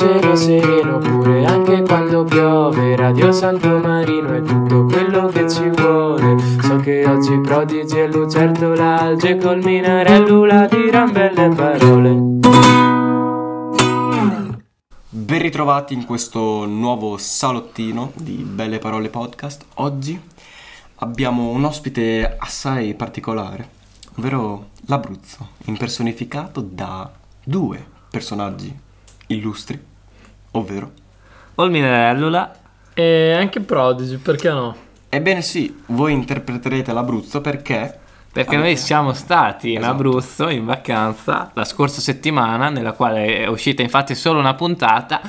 cielo sereno pure anche quando piove Radio Santo Marino è tutto quello che ci vuole. So che oggi prodigi e lucertola alge col minarello la diran belle parole. Ben ritrovati in questo nuovo salottino di Belle Parole Podcast. Oggi abbiamo un ospite assai particolare, ovvero l'Abruzzo, impersonificato da due personaggi illustri, ovvero... Olminellula E anche Prodigy, perché no? Ebbene sì, voi interpreterete l'Abruzzo perché... perché avete- noi siamo stati in Esatto. Abruzzo in vacanza la scorsa settimana, nella quale è uscita infatti solo una puntata.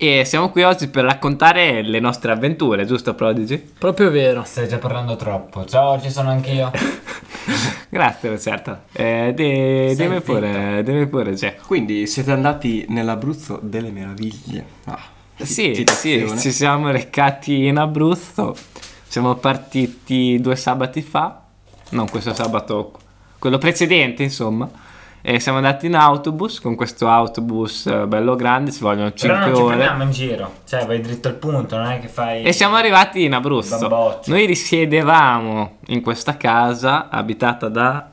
E siamo qui oggi per raccontare le nostre avventure, giusto Prodigy? Proprio vero. Stai già parlando troppo. Ciao, ci sono anch'io. Grazie, certo. Eh, dimmi zitto. pure, dimmi pure, Jack. Quindi siete andati nell'Abruzzo delle meraviglie. Ah, Sì, sì, citazione. ci siamo recati in Abruzzo. Siamo partiti due sabati fa, non questo sabato, quello precedente, insomma. E siamo andati in autobus con questo autobus eh, bello grande, ci vogliono Però 5 non ci ore. prendiamo in giro. Cioè, vai dritto al punto, non è che fai. E siamo arrivati in Abruzzo. Bamboccio. Noi risiedevamo in questa casa abitata da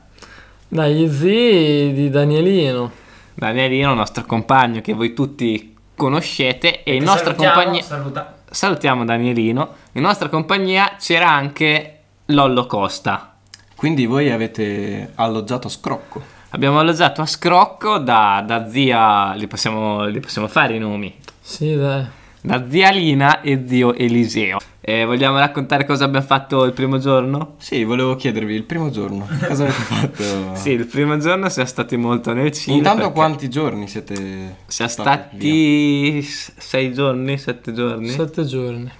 Dagli zii di Danielino. Danielino, nostro compagno che voi tutti conoscete, e in Ti nostra salutiamo, compagnia. saluta- Salutiamo Danielino. In nostra compagnia c'era anche Lollo Costa. Quindi voi avete alloggiato a Scrocco. Abbiamo alloggiato a Scrocco da, da zia. Li possiamo, li possiamo fare i nomi? Sì, dai. Da zia Lina e zio Eliseo. E vogliamo raccontare cosa abbiamo fatto il primo giorno? Sì, volevo chiedervi il primo giorno. Cosa avete fatto? Sì, il primo giorno siamo stati molto nel Cile. Intanto perché quanti giorni siete Siamo stati via? sei giorni, sette giorni. Sette giorni.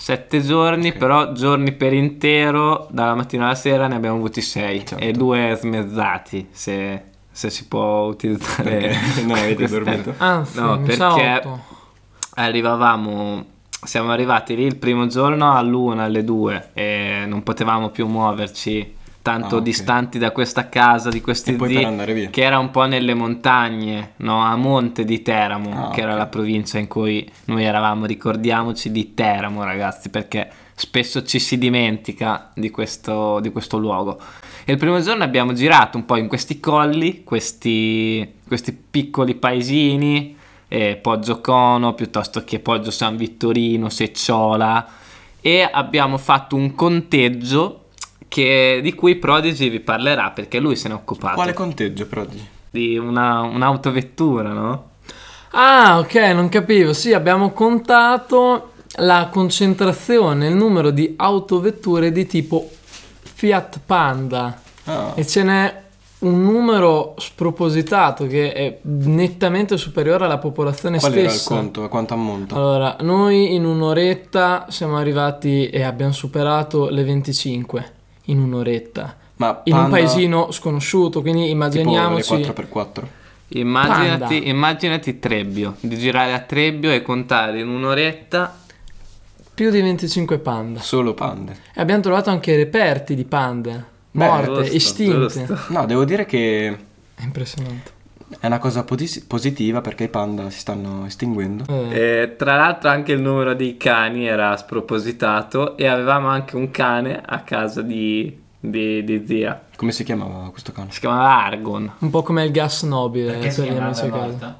Sette giorni, Ok. però giorni per intero, dalla mattina alla sera ne abbiamo avuti sei Certo. e due smezzati, se, se si può utilizzare. Perché non avete dormito? Anzi, No, perché-. Arrivavamo, siamo arrivati lì il primo giorno all'una, alle due e non potevamo più muoverci tanto Ah, ok. distanti da questa casa di questi zii, che era un po' nelle montagne, no? a monte di Teramo, Ah, che era ok. la provincia in cui noi eravamo, ricordiamoci di Teramo ragazzi, perché spesso ci si dimentica di questo, di questo luogo. E il primo giorno abbiamo girato un po' in questi colli, questi, questi piccoli paesini, eh, Poggio Cono piuttosto che Poggio San Vittorino, Secciola, e abbiamo fatto un conteggio che- di cui Prodigy vi parlerà perché lui se n'è occupato Quale conteggio, Prodigy? di una, un'autovettura, no? Ah, ok, non capivo. Sì, abbiamo contato la concentrazione, il numero di autovetture di tipo Fiat Panda. Ah, E ce n'è un numero spropositato che è nettamente superiore alla popolazione qual era il stessa. conto? A quanto ammonta? Allora, noi in un'oretta siamo arrivati e abbiamo superato le 25 in un'oretta. Ma In un Panda, paesino sconosciuto, quindi tipo le immaginiamoci 4x4. Immaginati, Panda. immaginati Trebbio, di girare a Trebbio e contare in un'oretta più di 25 panda. Solo pande. E abbiamo trovato anche reperti di pande morte, giusto, estinte. giusto. No, devo dire che È impressionante. È una cosa posi- positiva perché i panda si stanno estinguendo. Eh, E tra l'altro anche il numero dei cani era spropositato e avevamo anche un cane a casa di, di- di zia. Come si chiamava questo cane? Si chiamava Argon. un po' come il gas nobile Perché si per gli chiamava amici a casa.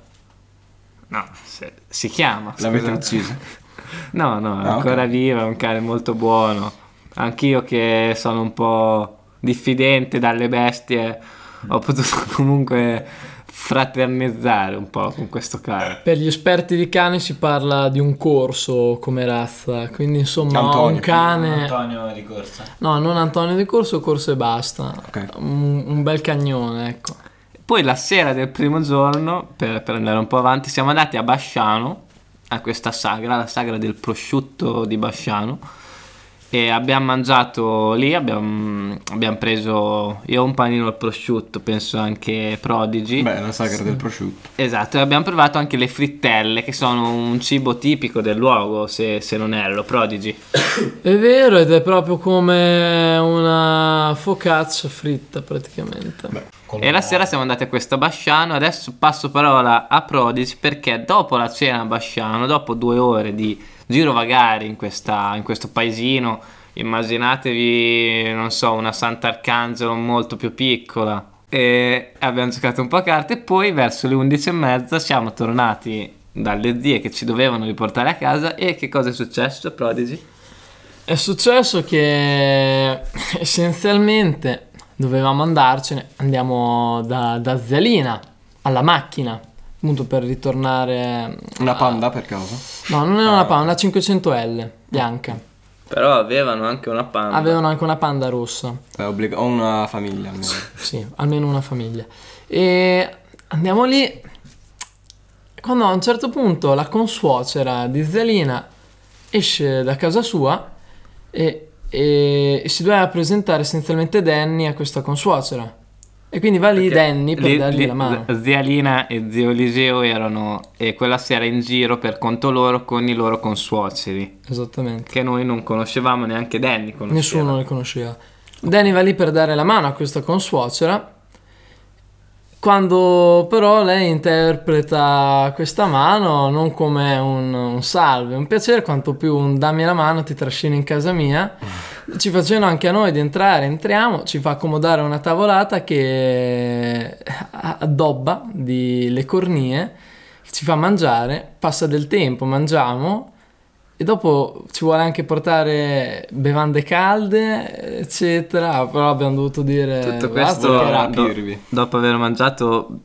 No, se- si chiama. L'avete scusa. ucciso? No, no, è Ah, ancora ok. vivo, è un cane molto buono. Anch'io che sono un po' diffidente dalle bestie, ho potuto comunque fraternizzare un po' con questo cane. Per gli esperti di cani si parla di un corso come razza, quindi insomma Antonio. un cane... Antonio di corsa. No, non Antonio di corso, corso e basta. Ok. Un, un bel cagnone, ecco. Poi la sera del primo giorno, per, per andare un po' avanti, siamo andati a Basciano, a questa sagra, la sagra del prosciutto di Basciano. E abbiamo mangiato lì, abbiamo, abbiamo preso io un panino al prosciutto, penso anche Prodigy. Beh, la sagra del prosciutto. Esatto, e abbiamo provato anche le frittelle, che sono un cibo tipico del luogo, se, se non erro, Prodigy. È vero ed è proprio come una focaccia fritta praticamente. Beh, E la sera siamo andati a questo Basciano. Adesso passo parola a Prodigy perché dopo la cena a Basciano, dopo due ore di giro vagari in, questa- in questo paesino, immaginatevi, non so, una Sant'Arcangelo molto più piccola. E abbiamo giocato un po' a carte poi verso le 11 e mezza siamo tornati dalle zie che ci dovevano riportare a casa e che cosa è successo, Prodigy? È successo che essenzialmente dovevamo andarcene, andiamo da, da Zelina alla macchina, appunto per ritornare... Una a- panda per caso? No, non è una panda, una 500L bianca. Però avevano anche una panda. Avevano anche una panda rossa. È obbligo- Ho una famiglia almeno. Sì, almeno una famiglia. E andiamo lì. Quando a un certo punto la consuocera di Zelina esce da casa sua e, e- e si doveva presentare essenzialmente Danny a questa consuocera. E quindi va lì Danny per lì- dargli lì la mano. Zia Lina e zio Eliseo erano e quella sera in giro per conto loro con i loro consuoceri Esattamente. che noi non conoscevamo neanche Danny conosceva. Nessuno le conosceva. Danny va lì per dare la mano a questa consuocera. Quando però lei interpreta questa mano non come un, un salve, un piacere, quanto più un dammi la mano, ti trascino in casa mia. Ci facendo anche a noi di entrare, entriamo, ci fa accomodare una tavolata che addobba di le cornie, ci fa mangiare, passa del tempo, mangiamo e dopo ci vuole anche portare bevande calde, eccetera. Però abbiamo dovuto dire Tutto questo do- dopo aver mangiato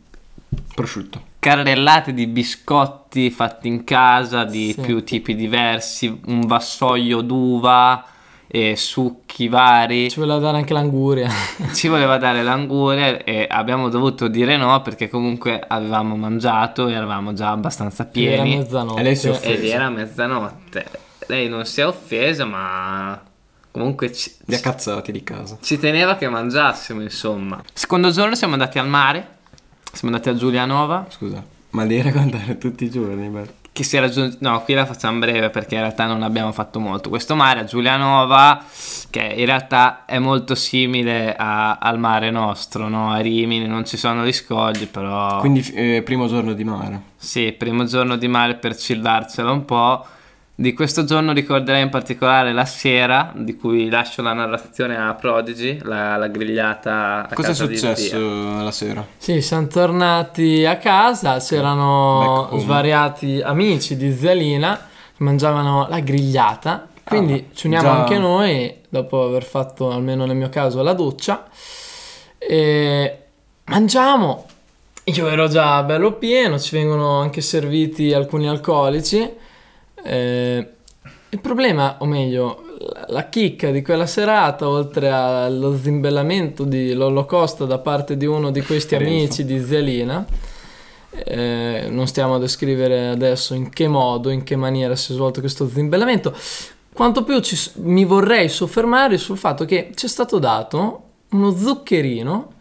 Prosciutto. carrellate di biscotti fatti in casa di Sì. più tipi diversi, un vassoio d'uva e succhi vari. ci voleva dare anche l'anguria. Ci voleva dare l'anguria e abbiamo dovuto dire no perché comunque avevamo mangiato e eravamo già abbastanza Era pieni mezzanotte. E lei si è offesa. ed era mezzanotte. Lei non si è offesa ma comunque ci, Li ha cazzati di casa. ci teneva che mangiassimo insomma. Secondo giorno siamo andati al mare, siamo andati a Giulianova Scusa, ma devi raccontare tutti i giorni, beh. Che si era giunto, no qui la facciamo breve perché in realtà non abbiamo fatto molto questo mare a Giulianova che in realtà è molto simile a- al mare nostro no? a Rimini non ci sono gli scogli però Quindi eh, primo giorno di mare. sì primo giorno di mare per chillarcela un po' di questo giorno ricorderei in particolare la sera di cui lascio la narrazione a Prodigy la, la grigliata a Cosa è successo la sera? Sì, siamo tornati a casa, c'erano home. svariati amici di Zelina che mangiavano la grigliata, quindi Ah, ci uniamo già. anche noi dopo aver fatto, almeno nel mio caso, la doccia e mangiamo. Io ero già bello pieno, ci vengono anche serviti alcuni alcolici. Eh, il problema, o meglio, la- chicca di quella serata, oltre allo zimbellamento di Lollo Costa da parte di uno di questi amici di Zelina, eh, non stiamo a descrivere adesso in che modo, in che maniera si è svolto questo zimbellamento, quanto più ci mi vorrei soffermare sul fatto che ci è stato dato uno zuccherino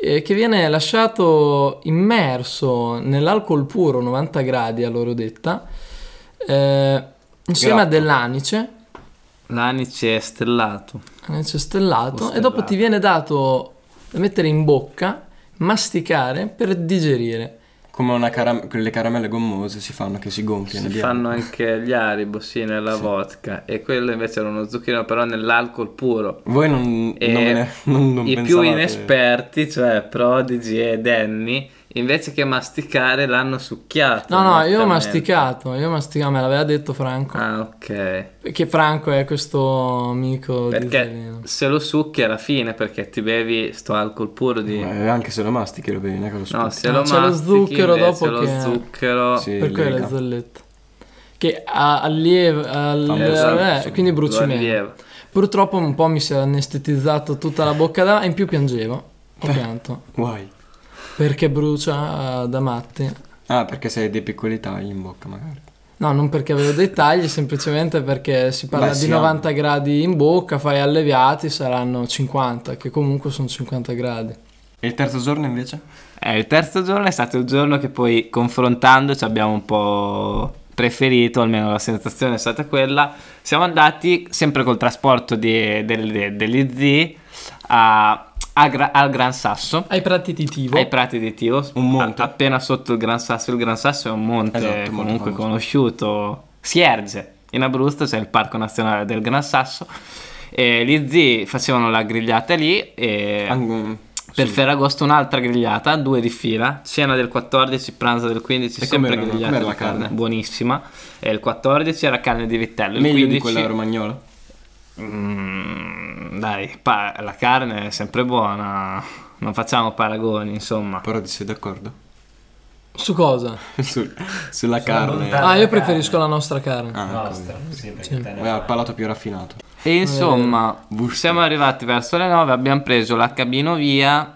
eh, che viene lasciato immerso nell'alcol puro 90 gradi a loro detta eh, insieme a Grappa. dell'anice l'anice è stellato anice stellato O e dopo stellato. ti viene dato da mettere in bocca masticare per digerire Come una caram- quelle caramelle gommose si fanno che si gonfiano. Si fanno anche gli aribo, sì, nella vodka. E quello invece era uno zucchero, però nell'alcol puro. Voi non, E non, ne- non- non I più inesperti, cioè Prodigy e Danny, invece che masticare l'hanno succhiato. no no io ho masticato io ho masticato me l'aveva detto Franco Ah, ok. che Franco è questo amico di Perché se lo succhi alla fine, perché ti bevi sto alcol puro di... Ma anche se lo mastichi lo bevi, non è che lo No, sputi. se No, lo c'è lo mastichi, zucchero dopo lo che- zucchero... Sì, per quella lega. zolletta che a- allieva al- Esatto, eh, quindi bruci meno allieva. purtroppo un po' mi si è anestetizzato tutta la bocca da e in più piangevo ho pianto Guai. Perché brucia eh, da matti Ah, perché sei dei piccoli tagli in bocca magari. no non perché avevo dei tagli semplicemente perché si parla Beh, di sì, 90 gradi in bocca fai alleviati saranno 50 che comunque sono 50 gradi E il terzo giorno invece? Eh, il terzo giorno è stato il giorno che poi confrontandoci abbiamo un po' preferito, almeno la sensazione è stata quella. Siamo andati sempre col trasporto di- delle- degli zii a- a Gra- al Gran Sasso. Ai prati di Tivo. Ai prati di Tiro, Un monte. a- appena sotto il Gran Sasso. Il Gran Sasso è un monte Esatto, comunque conosciuto. Si erge in Abruzzo, c'è il Parco Nazionale del Gran Sasso. E gli zii facevano la grigliata lì e Ang- per sì. Ferragosto un'altra grigliata, due di fila, cena del 14, pranzo del 15, E sempre com'era- grigliata com'era la carne, carne? buonissima. E il 14 era carne di vitello, il Meglio 15 di quella romagnola? Mm, dai, pa- la carne è sempre buona, non facciamo paragoni, insomma. Però ti sei d'accordo? Su cosa? Sul- sulla carne. Ah, io carne. preferisco la nostra carne. Ah, ecco. Nostra, sì, perché Sì. fai. palato più raffinato. E insomma, Wurstel. siamo arrivati verso le 9, abbiamo preso la cabino via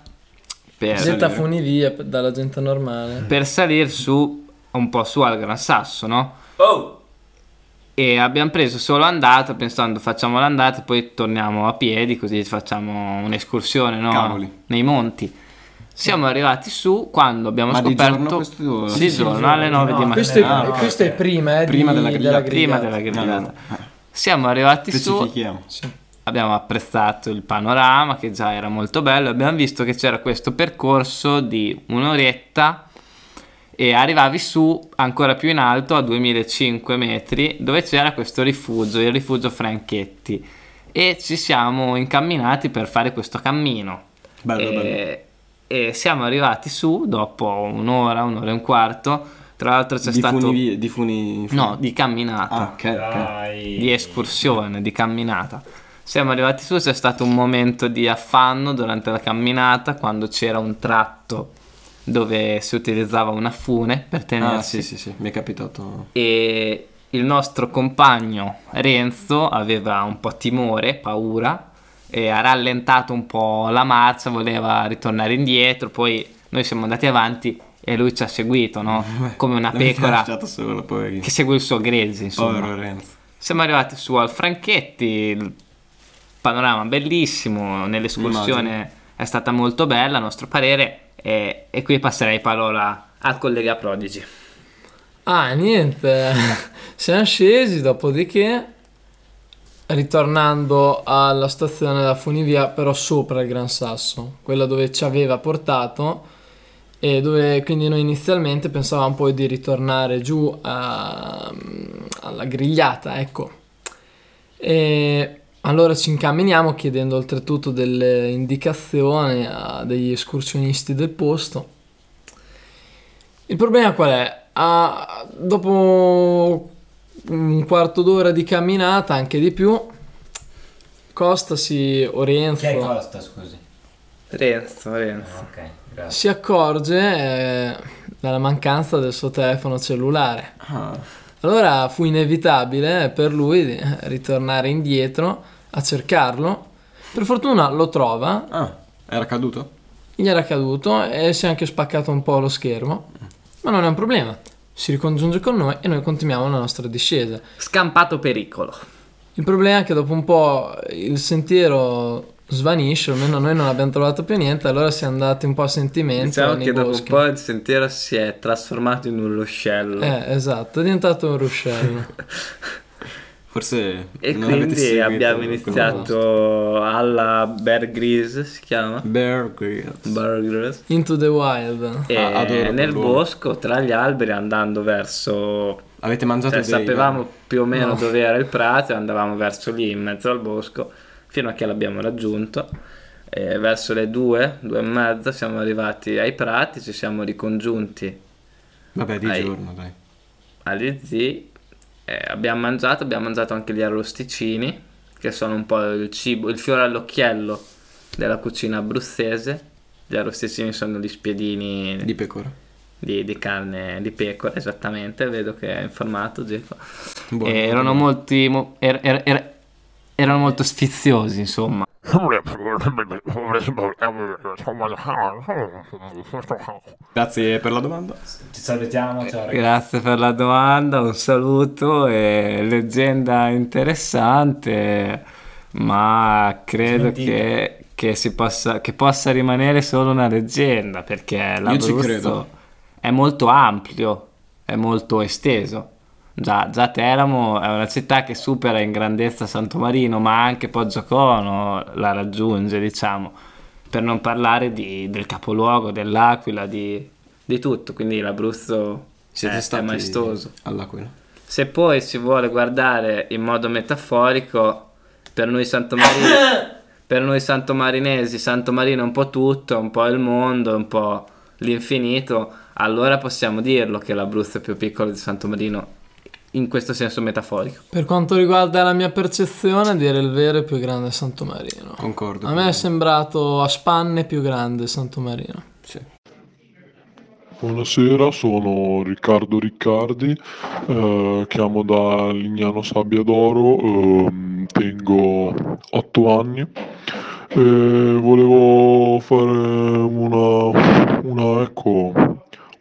per, Zeta salire. funi via p- dalla gente normale. per salire su, un po' su al Gran Sasso, no? Oh! E abbiamo preso solo andata pensando facciamo l'andata e poi torniamo a piedi così facciamo un'escursione no? Nei monti. Siamo arrivati su quando abbiamo Ma di scoperto giorno questo- Sì, Sì, sì, giorno, di alle giorno, 9 no, di mattina. Questo è, Ah, no, questo è prima, eh, Prima di- della grigliata. Prima grigliata. della grigliata. No, Siamo arrivati su. Sì. abbiamo apprezzato il panorama che già era molto bello, abbiamo visto che c'era questo percorso di un'oretta e arrivavi su ancora più in alto a 2005 metri dove c'era questo rifugio, il rifugio Franchetti e ci siamo incamminati per fare questo cammino. Bello, bello. e, e siamo arrivati su dopo un'ora, un'ora e un quarto. Tra l'altro c'è Di stato funi, di funi... no, di camminata Ah, ok, ok. Dai. di escursione, di camminata. Siamo arrivati su, c'è stato un momento di affanno durante la camminata quando c'era un tratto dove si utilizzava una fune per Ah, tenersi sì, sì, sì, mi è capitato. e il nostro compagno Renzo aveva un po' timore, paura e ha rallentato un po' la marcia, voleva ritornare indietro, poi noi siamo andati avanti e lui ci ha seguito, no? Come una pecora solo, che segue il suo gregge, insomma. Povero Renzo. Siamo arrivati su al Franchetti, il panorama bellissimo, nell'escursione è stata molto bella a nostro parere e, e qui passerei parola al collega Prodigi. Ah, niente. Siamo scesi, dopodiché, ritornando alla stazione da Funivia, però sopra il Gran Sasso, quella dove ci aveva portato, e dove quindi noi inizialmente pensavamo poi di ritornare giù a- alla grigliata, ecco. E allora ci incamminiamo chiedendo oltretutto delle indicazioni a degli escursionisti del posto. Il problema qual è? Ah, dopo un quarto d'ora di camminata, anche di più, Costasi o Renzo Chi è Costa, scusi? Renzo, Renzo. Ok, grazie. si accorge eh, della mancanza del suo telefono cellulare. Ah, Allora fu inevitabile per lui ritornare indietro a cercarlo. Per fortuna lo trova, ah, era caduto? gli era caduto e si è anche spaccato un po' lo schermo, ma non è un problema. Si ricongiunge con noi e noi continuiamo la nostra discesa. Scampato pericolo. Il problema è che dopo un po' il sentiero svanisce, almeno noi non abbiamo trovato più niente, allora siamo andati un po' a sentimento Diciamo che dopo un boschi. po' il sentiero si è trasformato in un ruscello. Eh, esatto, è diventato un ruscello. Forse E quindi abbiamo iniziato alla Bear Grylls, si chiama? Bear Grylls. Bear Grylls. Into the Wild. E Ah, nel bosco, tra gli alberi, andando verso... Avete mangiato Cioè, dei... sapevamo più o meno No. dove era il prato e andavamo verso lì, in mezzo al bosco, fino a che l'abbiamo raggiunto. E verso le due, due e mezza, siamo arrivati ai prati, ci siamo ricongiunti Vabbè, di Ai- giorno, dai. agli zii. eh, abbiamo mangiato, abbiamo mangiato anche gli arrosticini, che sono un po' il cibo, il fiore all'occhiello della cucina abruzzese. Gli arrosticini sono gli spiedini Di pecora. di, di carne di pecora, esattamente. Vedo che è informato, Gefo. Buono, E erano buono. molti, mo- er- er- er- erano molto sfiziosi, insomma. Grazie per la domanda. Ci salutiamo, ciao ragazzi. Grazie per la domanda, un saluto e leggenda interessante, ma credo che, che si possa, che possa rimanere solo una leggenda perché ci l'Abruzzo credo. è molto ampio, è molto esteso. Già, già Teramo è una città che supera in grandezza Santo Marino, ma anche Poggiocono la raggiunge, diciamo, per non parlare di- del capoluogo, dell'Aquila, di, di tutto, quindi l'Abruzzo Siete è, è stati maestoso. all'Aquila? Se poi si vuole guardare in modo metaforico, per noi santomarini, per noi santomarinesi, Santo Marino è un po' tutto, un po' il mondo, un po' l'infinito, allora possiamo dirlo che l'Abruzzo è più piccolo di Santo Marino, in questo senso metaforico. Per quanto riguarda la mia percezione, dire il vero è più grande Santo Marino. Concordo. A me è sembrato a spanne più grande Santo Marino. Sì. Buonasera, sono Riccardo Riccardi, eh, chiamo da Lignano Sabbia d'Oro, ehm, tengo 8 anni e volevo fare una, una, ecco,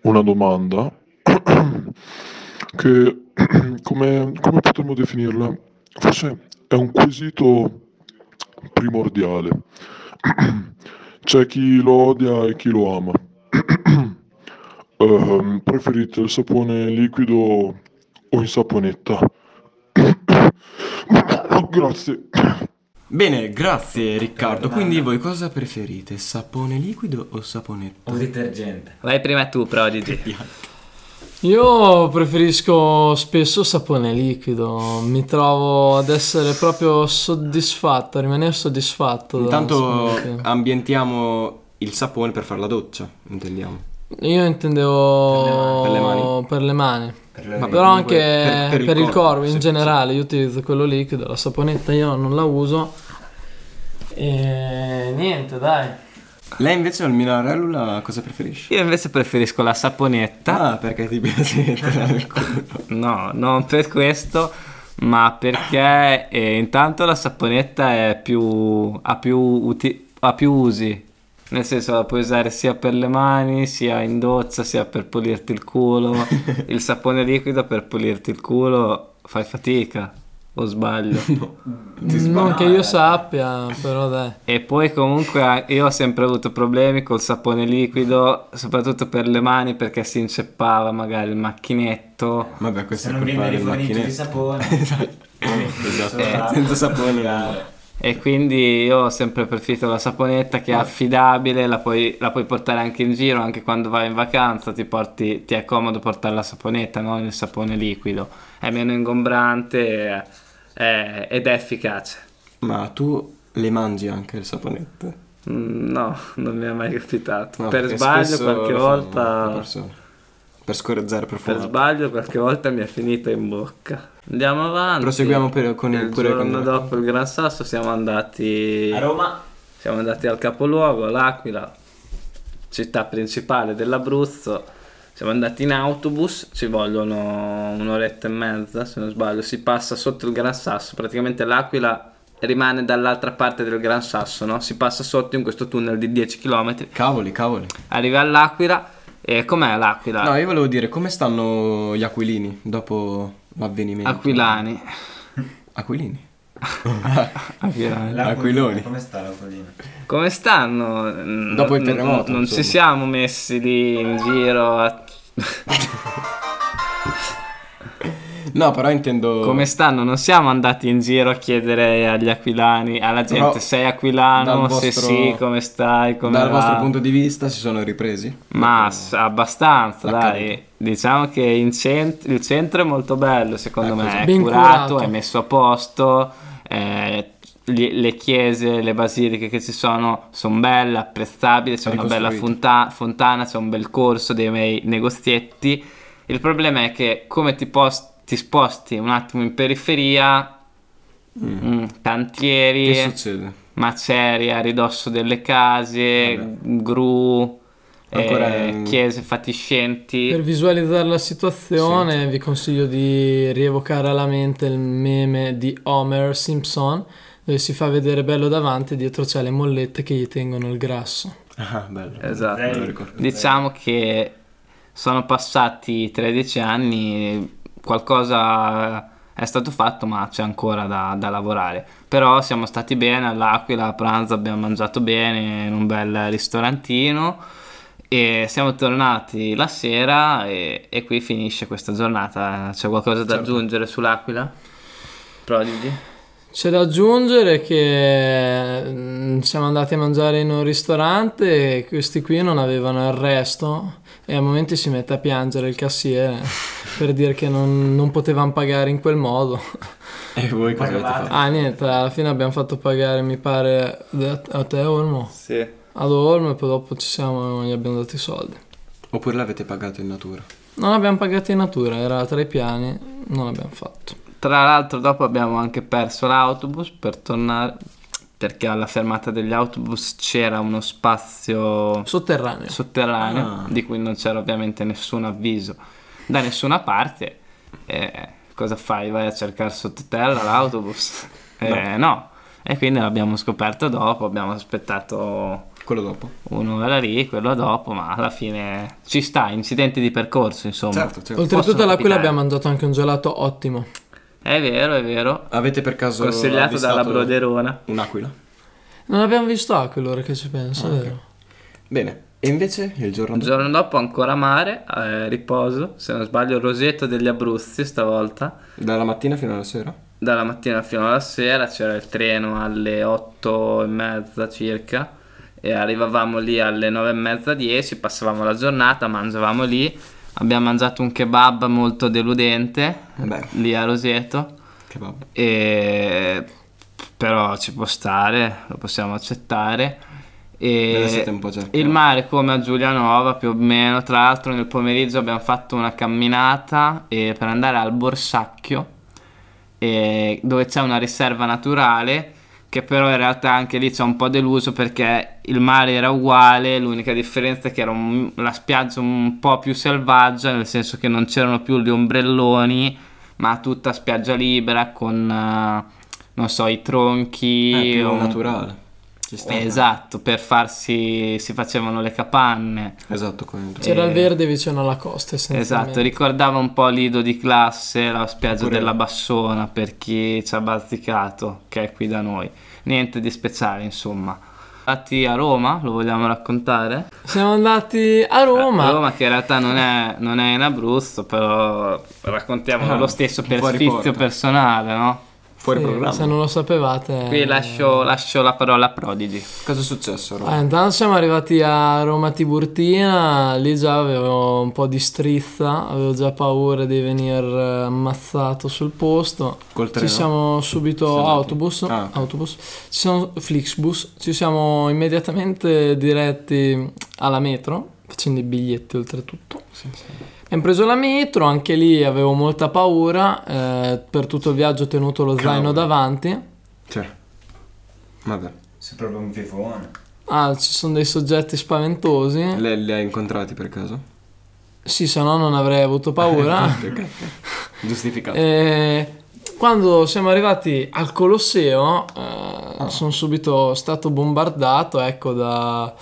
una domanda che come, come potremmo definirla? Forse è un quesito primordiale. C'è chi lo odia e chi lo ama. Ehm, preferite il sapone liquido o in saponetta? Grazie. Bene, grazie Riccardo. Quindi voi cosa preferite? Sapone liquido o saponetta? O detergente. Vai prima tu, Prodigy. Io preferisco spesso sapone liquido, mi trovo ad essere proprio soddisfatto, a rimanere soddisfatto. Intanto ambientiamo il sapone per fare la doccia, intendiamo. Io intendevo Per le mani. per le mani. Per le Ma orecchie. Però anche per- per, per il il corpo, corpo, in sì, generale, io utilizzo quello liquido, la saponetta io non la uso. E niente, dai. Lei invece al Minarellula cosa preferisce? Io invece preferisco la saponetta. Ah, perché ti piace metterla nel culo. No, non per questo, ma perché eh, intanto la saponetta è più, ha, più uti- ha più usi. Nel senso la puoi usare sia per le mani, sia in doccia, sia per pulirti il culo. Il sapone liquido per pulirti il culo fai fatica, o sbaglio? Non che io sappia, però dai. E poi comunque io ho sempre avuto problemi col sapone liquido, soprattutto per le mani perché si inceppava magari il macchinetto. Vabbè, questo Se è non colpa viene del rifornito di macchinetto. sapone. Esatto. Eh, Senza sapone non- E quindi io ho sempre preferito la saponetta che è affidabile, la puoi, la puoi portare anche in giro, anche quando vai in vacanza, ti, porti, ti è comodo portare la saponetta, non il sapone liquido. È meno ingombrante è- ed è efficace. Ma tu le mangi anche le saponette? Mm, No, non mi è mai capitato. No, per sbaglio qualche volta... Per scorreggere Per profumato. sbaglio qualche volta mi è finita in bocca. Andiamo avanti. Proseguiamo per- con il- il pure giorno dopo il Gran Sasso siamo andati A Roma. Siamo andati al capoluogo, all'Aquila, città principale dell'Abruzzo. Siamo andati in autobus, ci vogliono un'oretta e mezza, se non sbaglio. Si passa sotto il Gran Sasso, praticamente l'Aquila rimane dall'altra parte del Gran Sasso, no? Si passa sotto in questo tunnel di 10 km. Cavoli, cavoli. Arrivi all'Aquila e com'è l'Aquila? No, io volevo dire come stanno gli aquilini dopo l'avvenimento. Aquilani. Aquilini? Aquilani. Aquiloni. Come sta l'aquilina? Come stanno? Dopo il non- terremoto, Non, ci insomma. siamo messi lì in giro a... No, però intendo... Come stanno? Non siamo andati in giro a chiedere agli aquilani, alla gente, Però, sei aquilano? dal Se vostro- sì, come stai? Come Dal va? vostro punto di vista si sono ripresi? Ma s- abbastanza, dai. Diciamo che in cent- il centro è molto bello, secondo Ecco, me. È Ben curato, curato. è messo a posto. eh, gli- le chiese, le basiliche che ci sono sono belle, apprezzabili. C'è una bella fonta- fontana, c'è un bel corso, dei bei negozietti. Il problema è che come ti, pos- ti sposti un attimo in periferia, mm, cantieri, Che succede? macerie a ridosso delle case, Vabbè. gru, eh, mm, chiese fatiscenti. Per visualizzare la situazione vi consiglio di rievocare alla mente il meme di Homer Simpson dove si fa vedere bello davanti e dietro c'è le mollette che gli tengono il grasso. Ah, bello. Esatto. Me lo ricordo. Diciamo che sono passati 13 anni, qualcosa è stato fatto, ma c'è ancora da, da lavorare. Però siamo stati bene all'Aquila, a pranzo abbiamo mangiato bene in un bel ristorantino E siamo tornati la sera e, e qui finisce questa giornata. C'è qualcosa da Certo. aggiungere sull'Aquila? Prodigy? C'è da aggiungere che mm, siamo andati a mangiare in un ristorante e questi qui non avevano il resto e a momenti si mette a piangere il cassiere per dire che non, non potevamo pagare in quel modo. E voi cosa avete fatto? Ah niente, alla fine abbiamo fatto pagare mi pare a te Olmo, Sì. ad Olmo e poi dopo ci siamo, gli abbiamo dato i soldi. Oppure l'avete pagato in natura? Non abbiamo pagato in natura, era tra i piani, non l'abbiamo fatto. Tra l'altro dopo abbiamo anche perso l'autobus per tornare perché alla fermata degli autobus c'era uno spazio Sotterraneo. sotterraneo Ah. di cui non c'era ovviamente nessun avviso da nessuna parte. E cosa fai? Vai a cercare sottoterra l'autobus? Eh, no. E quindi l'abbiamo scoperto dopo, abbiamo aspettato Quello dopo? un'ora lì, quello dopo, ma alla fine ci sta, incidenti di percorso insomma. Certo, certo. Oltretutto all'Aquila capitare. abbiamo mangiato anche un gelato ottimo. È vero, è vero. Avete per caso Consigliato dalla Broderona. Un'aquila? Non abbiamo visto Aquila ora che ci penso, è vero? Bene. E invece il giorno Il dopo? giorno dopo ancora mare, eh, riposo, se non sbaglio Roseto degli Abruzzi stavolta. Dalla mattina fino alla sera? Dalla mattina fino alla sera c'era il treno alle 8 e mezza circa e arrivavamo lì alle 9 e mezza 10, passavamo la giornata, mangiavamo lì, abbiamo mangiato un kebab molto deludente Beh. lì a Roseto Kebab. e però ci può stare, lo possiamo accettare. E cercati. il mare come a Giulianova più o meno, tra l'altro nel pomeriggio abbiamo fatto una camminata e per andare al Borsacchio e dove c'è una riserva naturale che però in realtà anche lì c'è un po' deluso perché il mare era uguale, l'unica differenza è che era un- la spiaggia un po' più selvaggia, nel senso che non c'erano più gli ombrelloni, ma tutta spiaggia libera con, eh, non so, i tronchi. Eh, più o- naturale. Sta. Esatto, per farsi, si facevano le capanne. Esatto, come C'era Eh, il verde vicino alla costa, Esatto, ricordava un po' Lido di classe, la spiaggia Pure- della Bassona per chi ci ha bazzicato, che è qui da noi. Niente di speciale, insomma. Andati a Roma, lo vogliamo raccontare? Siamo andati a Roma. Roma che in realtà non è, non è in Abruzzo, però raccontiamo Ah, lo stesso per sfizio personale, no? Fuori Sì, programma. Se non lo sapevate. Qui lascio, lascio la parola a Prodigy. Cosa è successo? Roma? Ah, intanto siamo arrivati a Roma Tiburtina, lì già avevo un po' di strizza, avevo già paura di venire ammazzato sul posto. Col treno? Ci siamo subito autobus, Ah, autobus, ci siamo Flixbus, ci siamo immediatamente diretti alla metro, facendo i biglietti oltretutto. Abbiamo preso la metro, anche lì avevo molta paura, eh, per tutto il viaggio ho tenuto lo zaino Cavolo. davanti. Cioè. Vabbè. Sei proprio un fifone. Ah, ci sono dei soggetti spaventosi. Le, li hai incontrati per caso? Sì, se no non avrei avuto paura. Giustificato. E quando siamo arrivati al Colosseo, eh, sono subito stato bombardato, ecco, da,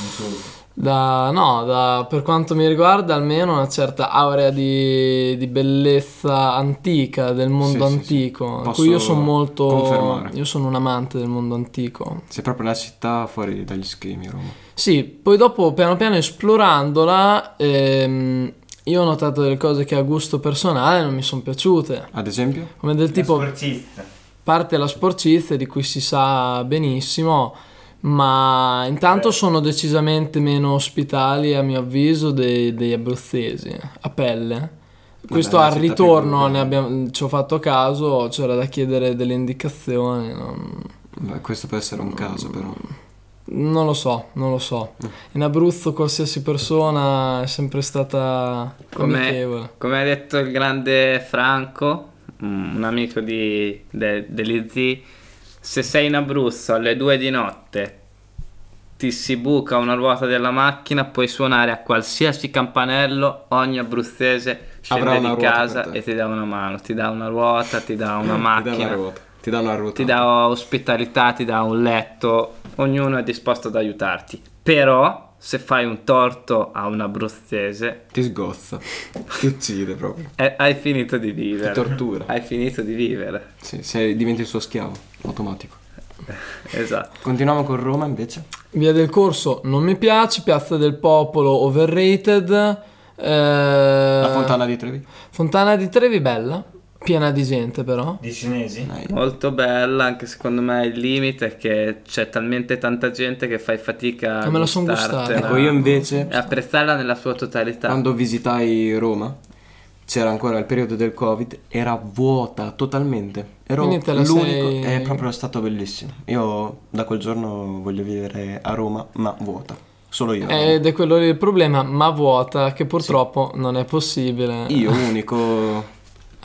Insulto. Da- no, da, per quanto mi riguarda almeno una certa aurea di, di bellezza antica, del mondo Sì, sì, sì. antico. in Posso cui io sono molto... confermare. Io sono un amante del mondo antico. Sei proprio una città fuori dagli schemi, Roma. Sì, poi dopo piano piano esplorandola, ehm, io ho notato delle cose che a gusto personale non mi sono piaciute. Ad esempio? Come del tipo, La sporcista. parte la sporcizia di cui si sa benissimo, ma intanto sono decisamente meno ospitali a mio avviso dei- degli abruzzesi, a pelle. Questo la al ritorno abbiamo- ci ho fatto caso, c'era da chiedere delle indicazioni, non, Beh, questo può essere un caso, però. non lo so, non lo so. Mm. In Abruzzo qualsiasi persona è sempre stata Come, amichevole. come ha detto il grande Franco, un amico di, de- degli zii, se sei in Abruzzo alle 2 di notte ti si buca una ruota della macchina, puoi suonare a qualsiasi campanello, ogni abruzzese scende di casa e ti dà una mano, ti dà una ruota, ti dà una Ti dà macchina, una ruota. Ti dà una ruota. ti dà ospitalità, ti dà un letto, ognuno è disposto ad aiutarti. Però se fai un torto a un abruzzese, Ti sgozza. Ti uccide proprio. eh, hai finito di vivere. Ti tortura. Hai finito di vivere. Sì, sei, diventi il suo schiavo. Automatico. Esatto. Continuiamo con Roma invece. Via del Corso non mi piace, Piazza del Popolo overrated. eh, La fontana di Trevi? Fontana di Trevi bella, piena di gente però. Di cinesi? Dai. Molto bella, anche secondo me il limite è che c'è talmente tanta gente che fai fatica a Non me la son gustartela gustata. Ecco, io invece, e apprezzarla nella sua totalità. quando visitai Roma, c'era ancora il periodo del Covid, era vuota totalmente. Ero l'unico, sei- è proprio stato bellissimo. Io da quel giorno voglio vivere a Roma, ma vuota. Solo io. Ed è quello il problema, ma vuota, che purtroppo non è possibile. Io unico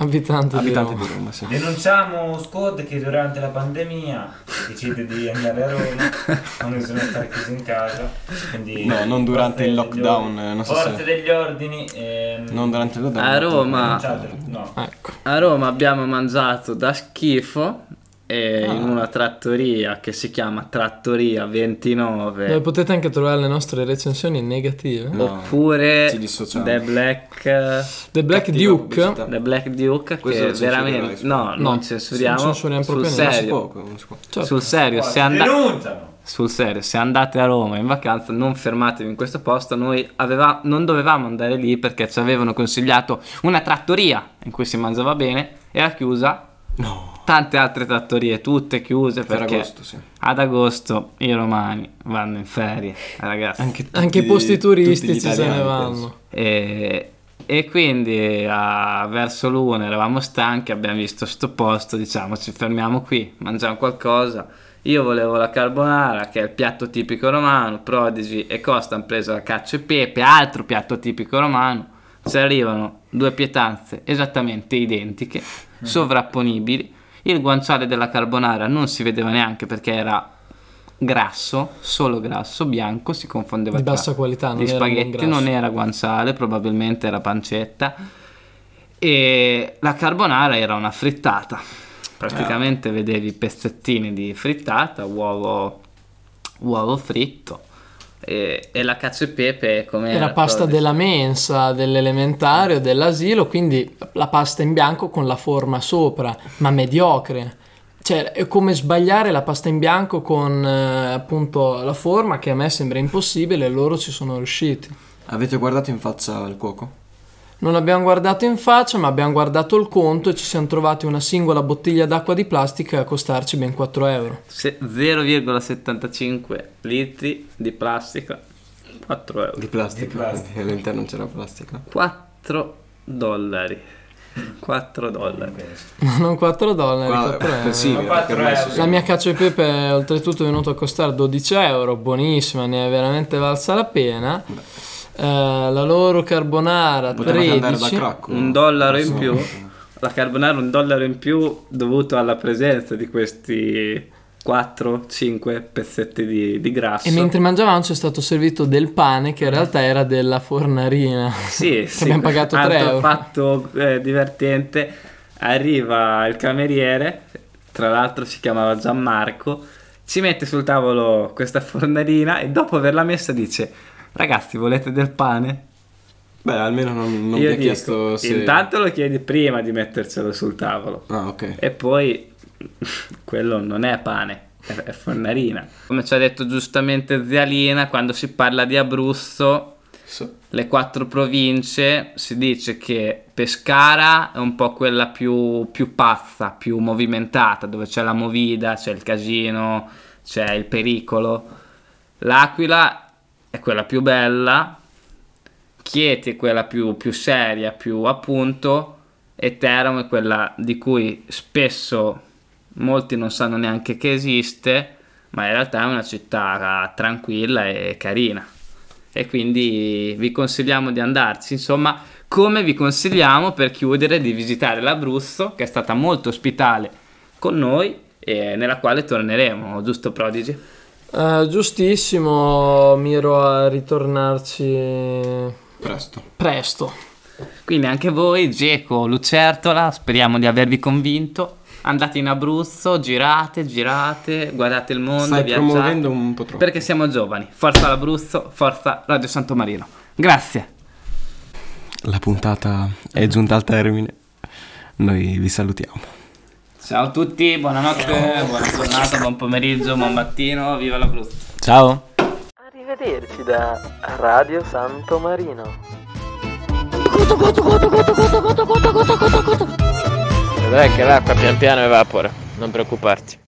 abitante, abitante di di Roma. Roma, sì. Denunciamo Scott che durante la pandemia decide di andare a Roma quando bisogna stare chiusi in casa. No, non durante il lockdown, non so forze se- degli ordini. ehm, Non durante il lockdown. A Roma. No. Ecco. A Roma abbiamo mangiato da schifo e Ah. in una trattoria che si chiama Trattoria 29 Dove potete anche trovare le nostre recensioni negative. No, oppure. The Black The Black Cattiva Duke. pubblicità. The Black Duke Questo che veramente no, No, non censuriamo non censuriamo sul proprio Non si serio può, non si può. Certo. sul serio se, Forze and- denunciano. sul serio se andate a Roma in vacanza non fermatevi in questo posto noi aveva- non dovevamo andare lì perché ci avevano consigliato una trattoria in cui si mangiava bene era chiusa No. Tante altre trattorie tutte chiuse perché Ferragosto, sì. ad agosto i romani vanno in ferie ragazzi Anche, tutti- Anche i posti turistici se ne vanno. E, e quindi a- verso l'una eravamo stanchi, abbiamo visto sto posto, diciamo ci fermiamo qui, mangiamo qualcosa. Io volevo la carbonara, che è il piatto tipico romano, Prodigy e Costa hanno preso la cacio e pepe, altro piatto tipico romano. Ci arrivano due pietanze esattamente identiche, sovrapponibili. Il guanciale della carbonara non si vedeva neanche perché era grasso, solo grasso, bianco, si confondeva Di bassa qualità, non gli spaghetti non era guanciale, probabilmente era pancetta. E la carbonara era una frittata. Praticamente Ah. vedevi pezzettini di frittata, uovo, uovo fritto. E, e la cacio e pepe come Era pasta della mensa, dell'elementare o dell'asilo, quindi la pasta in bianco con la forma sopra, ma mediocre. Cioè, è come sbagliare la pasta in bianco con eh, appunto la forma che a me sembra impossibile e loro ci sono riusciti. Avete guardato in faccia al cuoco? Non abbiamo guardato in faccia, ma abbiamo guardato il conto e ci siamo trovati una singola bottiglia d'acqua di plastica a costarci ben 4 euro. Se- 0,75 litri di plastica, 4 euro. Di plastica. Di plastica. All'interno non c'era plastica. 4 dollari. 4 dollari. non 4 dollari, Qua- 4 euro. sì, Ma quattro permesso, euro. sì. La mia cacio e pepe è oltretutto venuta a costare 12 euro, buonissima, ne è veramente valsa la pena. Eh, la loro carbonara Potevate andare da 13. crack. un dollaro in più. La carbonara un dollaro in più dovuto alla presenza di questi 4-5 pezzetti di, di grasso. E mentre mangiavamo ci è stato servito del pane che in realtà era della fornarina. sì, che sì, abbiamo pagato 3 altro euro. fatto eh, divertente, arriva il cameriere, tra l'altro si chiamava Gianmarco, ci mette sul tavolo questa fornarina e dopo averla messa dice ragazzi volete del pane? Beh, almeno non, non vi Io ha chiesto se... intanto lo chiedi prima di mettercelo sul tavolo. Ah, ok. E poi quello non è pane, è, è fornarina. Come ci ha detto giustamente Zialina, quando si parla di Abruzzo, So- le quattro province, si dice che Pescara è un po' quella più, più pazza, più movimentata, dove c'è la movida, c'è il casino, c'è il pericolo. L'Aquila è quella più bella, Chieti è quella più, più seria, più appunto, e Teramo è quella di cui spesso molti non sanno neanche che esiste, ma in realtà è una città tranquilla e carina. E quindi vi consigliamo di andarci, insomma, come vi consigliamo per chiudere di visitare l'Abruzzo, che è stata molto ospitale con noi e nella quale torneremo, giusto Prodigy? Eh, giustissimo, miro a ritornarci Presto. presto. Quindi anche voi, Geco, Lucertola, speriamo di avervi convinto. Andate in Abruzzo, girate, girate, guardate il mondo, Stai viaggiate. promuovendo un po' troppo. Perché siamo giovani. Forza l'Abruzzo, forza Radio Santo Marino. Grazie. La puntata è giunta al termine. Noi vi salutiamo. Ciao a tutti, buonanotte, buona giornata, buon pomeriggio, buon mattino, viva la Cruz. Ciao. Arrivederci da Radio Santo Marino. Coto. Vedrai che l'acqua pian piano evapora, non preoccuparti.